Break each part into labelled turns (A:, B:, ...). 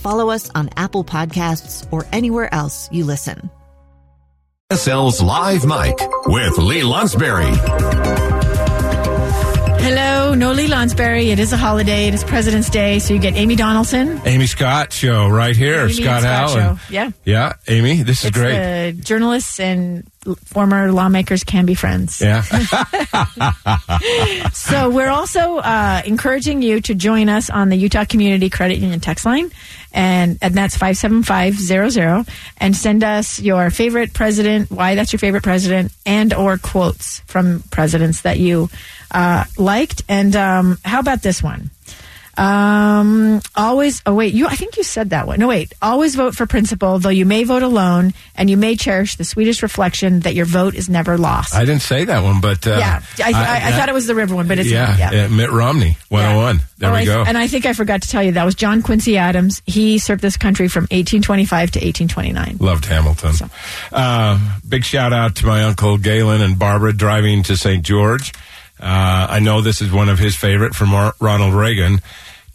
A: follow us on Apple Podcasts, or anywhere else you listen.
B: KSL's Live Mic with Lee Lonsberry.
C: Hello, no Lee Lonsberry. It is a holiday. It is President's Day, so you get Amy Donaldson.
D: Amy Scott show right here.
C: Amy
D: Scott
C: Scott
D: Allen.
C: show. Yeah.
D: Yeah, Amy, this is
C: It's
D: great.
C: the journalists and l- former lawmakers can be friends.
D: yeah.
C: So we're also uh, encouraging you to join us on the Utah Community Credit Union text line, and, and that's five seven five zero zero, and send us your favorite president, why that's your favorite president, and or quotes from presidents that you uh, liked. And um, how about this one? Um, always. Oh wait, you. I think you said that one. No wait. Always vote for principle, though you may vote alone, and you may cherish the sweetest reflection that your vote is never lost.
D: I didn't say that one, but uh,
C: yeah, I, I, I, thought it was the river one, but it's
D: yeah.
C: Yeah.
D: uh, Mitt Romney, 101. There
C: Oh,
D: we
C: I-
D: go.
C: And I think I forgot to tell you that was John Quincy Adams. He served this country from 1825 to 1829.
D: Loved Hamilton. Uh, big shout out to my uncle Galen and Barbara driving to St. George. Uh, I know this is one of his favorite from Ronald Reagan.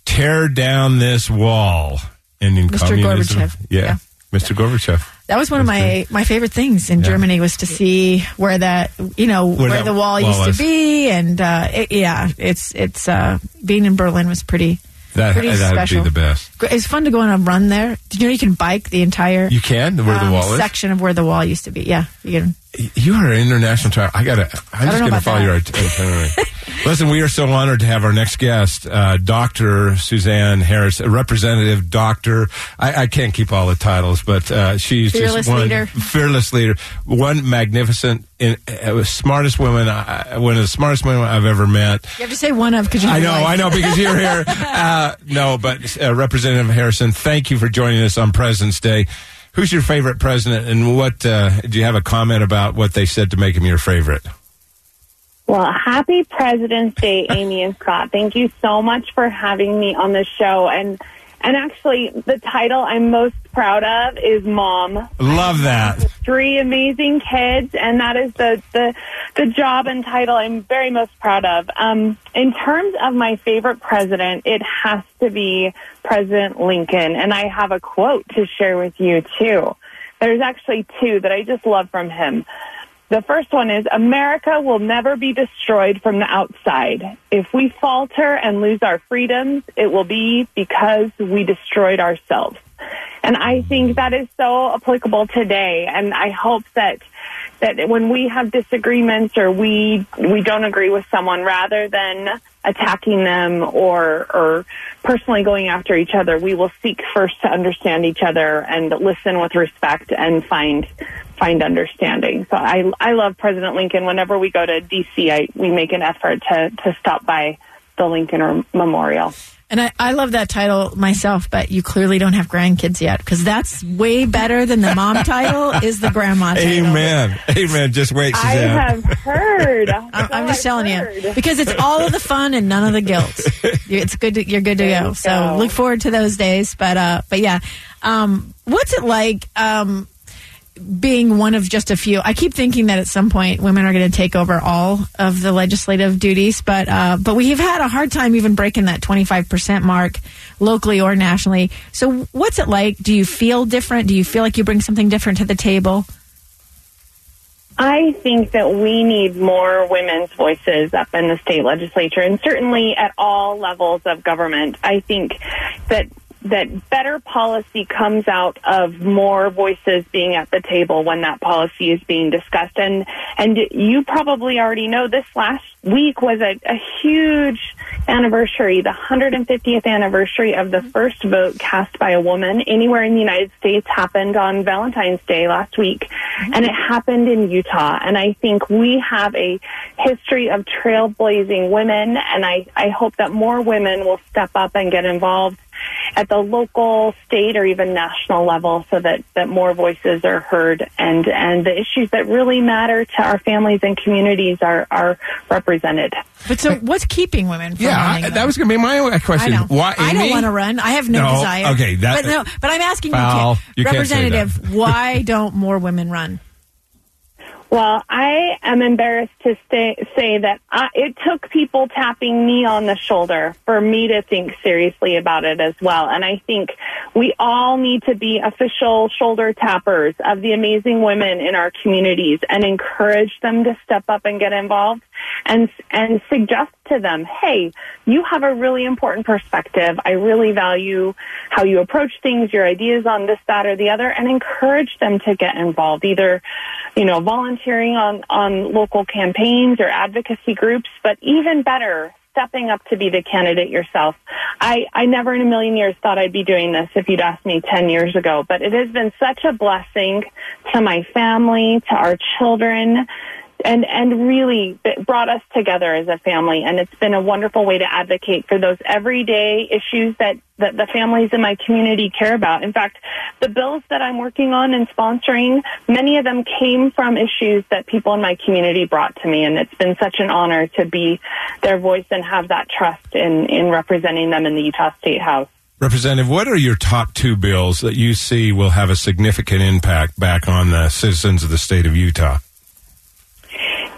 D: Tear down this wall. Ending
C: Mr.
D: communism.
C: Gorbachev.
D: Yeah.
C: Yeah.
D: Mr. Gorbachev.
C: That was one of my, my favorite things in
D: Yeah.
C: Germany was to see where that you know where,
D: that
C: the wall,
D: wall
C: used
D: was.
C: to be, and uh, it, yeah, it's it's uh, being in Berlin was pretty
D: That,
C: pretty
D: that'd
C: special.
D: be the best.
C: It's fun to go on a run there. Did you know you can bike the entire
D: You can, where the
C: um,
D: wall is?
C: section of where the wall used to be? Yeah, you can.
D: You are an international travel. I gotta. I'm
C: don't
D: just gonna follow
C: that.
D: your itinerary. Listen, we are so honored to have our next guest, uh, Doctor Suzanne Harrison, a representative doctor. I, I can't keep all the titles, but uh, she's
C: Fearless
D: just one
C: leader.
D: fearless leader, one magnificent, in, uh, smartest woman, uh, one of the smartest women I've ever met.
C: You have to say one of because.
D: I know, I know, because you're here. Uh, no, but uh, Representative Harrison, thank you for joining us on President's Day. Who's your favorite president, and what uh, do you have a comment about what they said to make him your favorite?
E: Well, happy President's Day, Amy and Scott. Thank you so much for having me on the show. And and actually, the title I'm most proud of is Mom.
D: Love that.
E: Three amazing kids, and that is the the the job and title I'm very most proud of. Um, in terms of my favorite president, it has to be President Lincoln, and I have a quote to share with you too. There's actually two that I just love from him. The first one is America will never be destroyed from the outside. If we falter and lose our freedoms, it will be because we destroyed ourselves. And I think that is so applicable today. And I hope that that when we have disagreements or we we don't agree with someone, rather than attacking them or or personally going after each other, we will seek first to understand each other and listen with respect and find find understanding. So I I love President Lincoln. Whenever we go to DC, I, we make an effort to to stop by the Lincoln Memorial.
C: And I, I love that title myself, but you clearly don't have grandkids yet because that's way better than the mom title is the grandma title.
D: Amen. Amen. Just wait,
E: I have heard.
C: I- I'm just
E: I've
C: telling
E: heard.
C: you because it's all of the fun and none of the guilt. It's good. To, you're good to go. So
E: go.
C: look forward to those days. But uh, but yeah, um, what's it like? Um, being one of just a few, I keep thinking that at some point women are going to take over all of the legislative duties, but uh, but we have had a hard time even breaking that twenty five percent mark locally or nationally. So what's it like? Do you feel different? Do you feel like you bring something different to the table?
E: I think that we need more women's voices up in the state legislature and certainly at all levels of government. I think that that better policy comes out of more voices being at the table when that policy is being discussed. And and you probably already know this last week was a, a huge anniversary, the 150th anniversary of the first vote cast by a woman anywhere in the United States happened on Valentine's Day last week. And it happened in Utah. And I think we have a history of trailblazing women. And I, I hope that more women will step up and get involved at the local, state, or even national level so that, that more voices are heard and, and the issues that really matter to our families and communities are, are represented.
C: But so, what's keeping women from
D: Yeah,
C: running?
D: I- that was going to be my
C: I
D: question.
C: know.
D: Why,
C: I don't want to run. I have no,
D: No,
C: desire.
D: okay, that-
C: but no, but I'm asking
D: Foul.
C: you,
D: You can't say
C: Representative, why don't more women run?
E: Well, I am embarrassed to say, say that I, it took people tapping me on the shoulder for me to think seriously about it as well. And I think we all need to be official shoulder tappers of the amazing women in our communities and encourage them to step up and get involved and and suggest to them, hey, you have a really important perspective. I really value how you approach things, your ideas on this, that, or the other, and encourage them to get involved, either, you know, volunteering on, on local campaigns or advocacy groups, but even better, stepping up to be the candidate yourself. I, I never in a million years thought I'd be doing this if you'd asked me 10 years ago, but it has been such a blessing to my family, to our children, and and really brought us together as a family. And it's been a wonderful way to advocate for those everyday issues that that the families in my community care about. In fact the bills that i'm working on and sponsoring many of them came from issues that people in my community brought to me. And it's been such an honor to be their voice and have that trust in in representing them in the utah state house.
D: Representative, what are your top two bills that you see will have a significant impact back on the citizens of the state of Utah?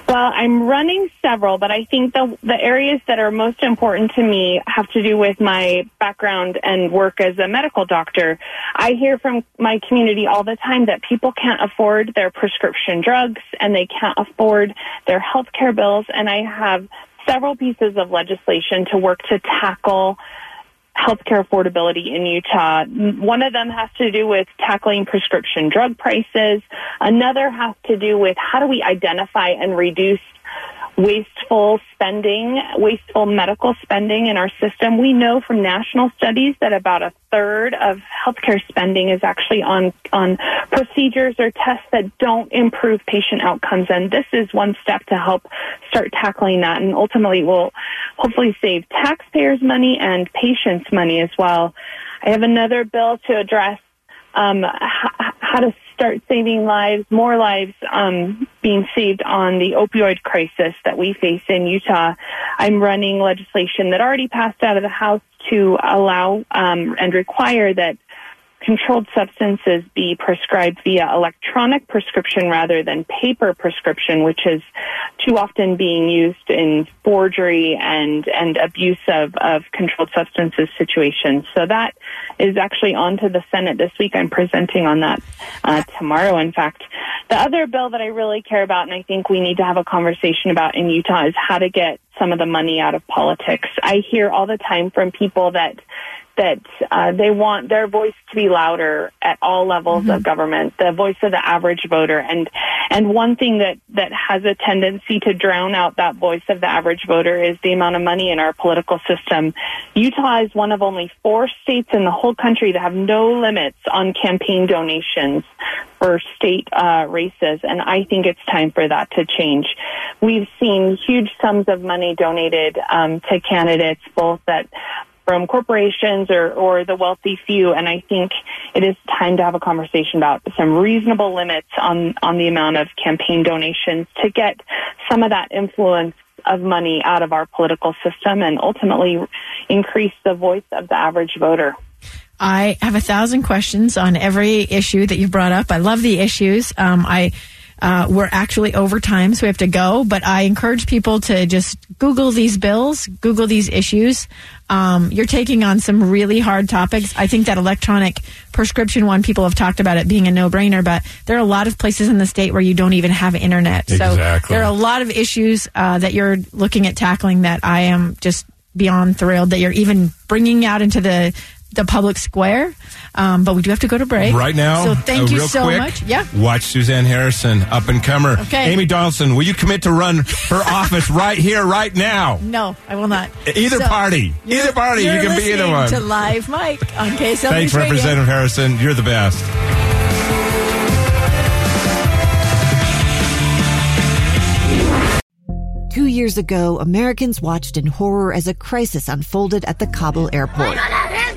E: Well, I'm running several, but I think the the areas that are most important to me have to do with my background and work as a medical doctor. I hear from my community all the time that people can't afford their prescription drugs and they can't afford their health care bills, and I have several pieces of legislation to work to tackle healthcare affordability in Utah. One of them has to do with tackling prescription drug prices. Another has to do with how do we identify and reduce wasteful spending, wasteful medical spending in our system. We know from national studies that about a third of healthcare spending is actually on on procedures or tests that don't improve patient outcomes and this is one step to help start tackling that and ultimately will hopefully save taxpayers money and patients money as well. I have another bill to address um, how to start saving lives, more lives um, being saved on the opioid crisis that we face in Utah. I'm running legislation that already passed out of the House to allow um, and require that controlled substances be prescribed via electronic prescription rather than paper prescription, which is too often being used in forgery and, and abuse of, of controlled substances situations. So that is actually on to the Senate this week. I'm presenting on that uh, tomorrow, in fact. The other bill that I really care about and I think we need to have a conversation about in Utah is how to get some of the money out of politics. I hear all the time from people that that uh, they want their voice to be louder at all levels of government, the voice of the average voter. And and one thing that that has a tendency to drown out that voice of the average voter is the amount of money in our political system. Utah is one of only four states in the whole country that have no limits on campaign donations for state uh, races, and I think it's time for that to change. We've seen huge sums of money donated um, to candidates, both that from corporations or, or the wealthy few. And I think it is time to have a conversation about some reasonable limits on, on the amount of campaign donations to get some of that influence of money out of our political system and ultimately increase the voice of the average voter.
C: I have a thousand questions on every issue that you brought up. I love the issues. Um, I uh, we're actually over time, so we have to go. But I encourage people to just Google these bills, Google these issues. Um, you're taking on some really hard topics. I think that electronic prescription one, people have talked about it being a no-brainer, but there are a lot of places in the state where you don't even have internet. So there are a lot of issues uh, that you're looking at tackling that I am just beyond thrilled that you're even bringing out into the the public square. Um, but we do have to go to break
D: Right now,
C: So thank
D: uh,
C: you
D: real
C: so
D: quick,
C: much. Yeah.
D: Watch Suzanne Harrison, up and comer.
C: Okay.
D: Amy Donaldson, will you commit to run for office right here, right now?
C: No, I will not.
D: Either party. Either party. You can be either one.
C: To live Mic on KSL
D: Thanks,
C: Radio.
D: Representative Harrison. You're the best.
A: Two years ago, Americans watched in horror as a crisis unfolded at the Kabul airport.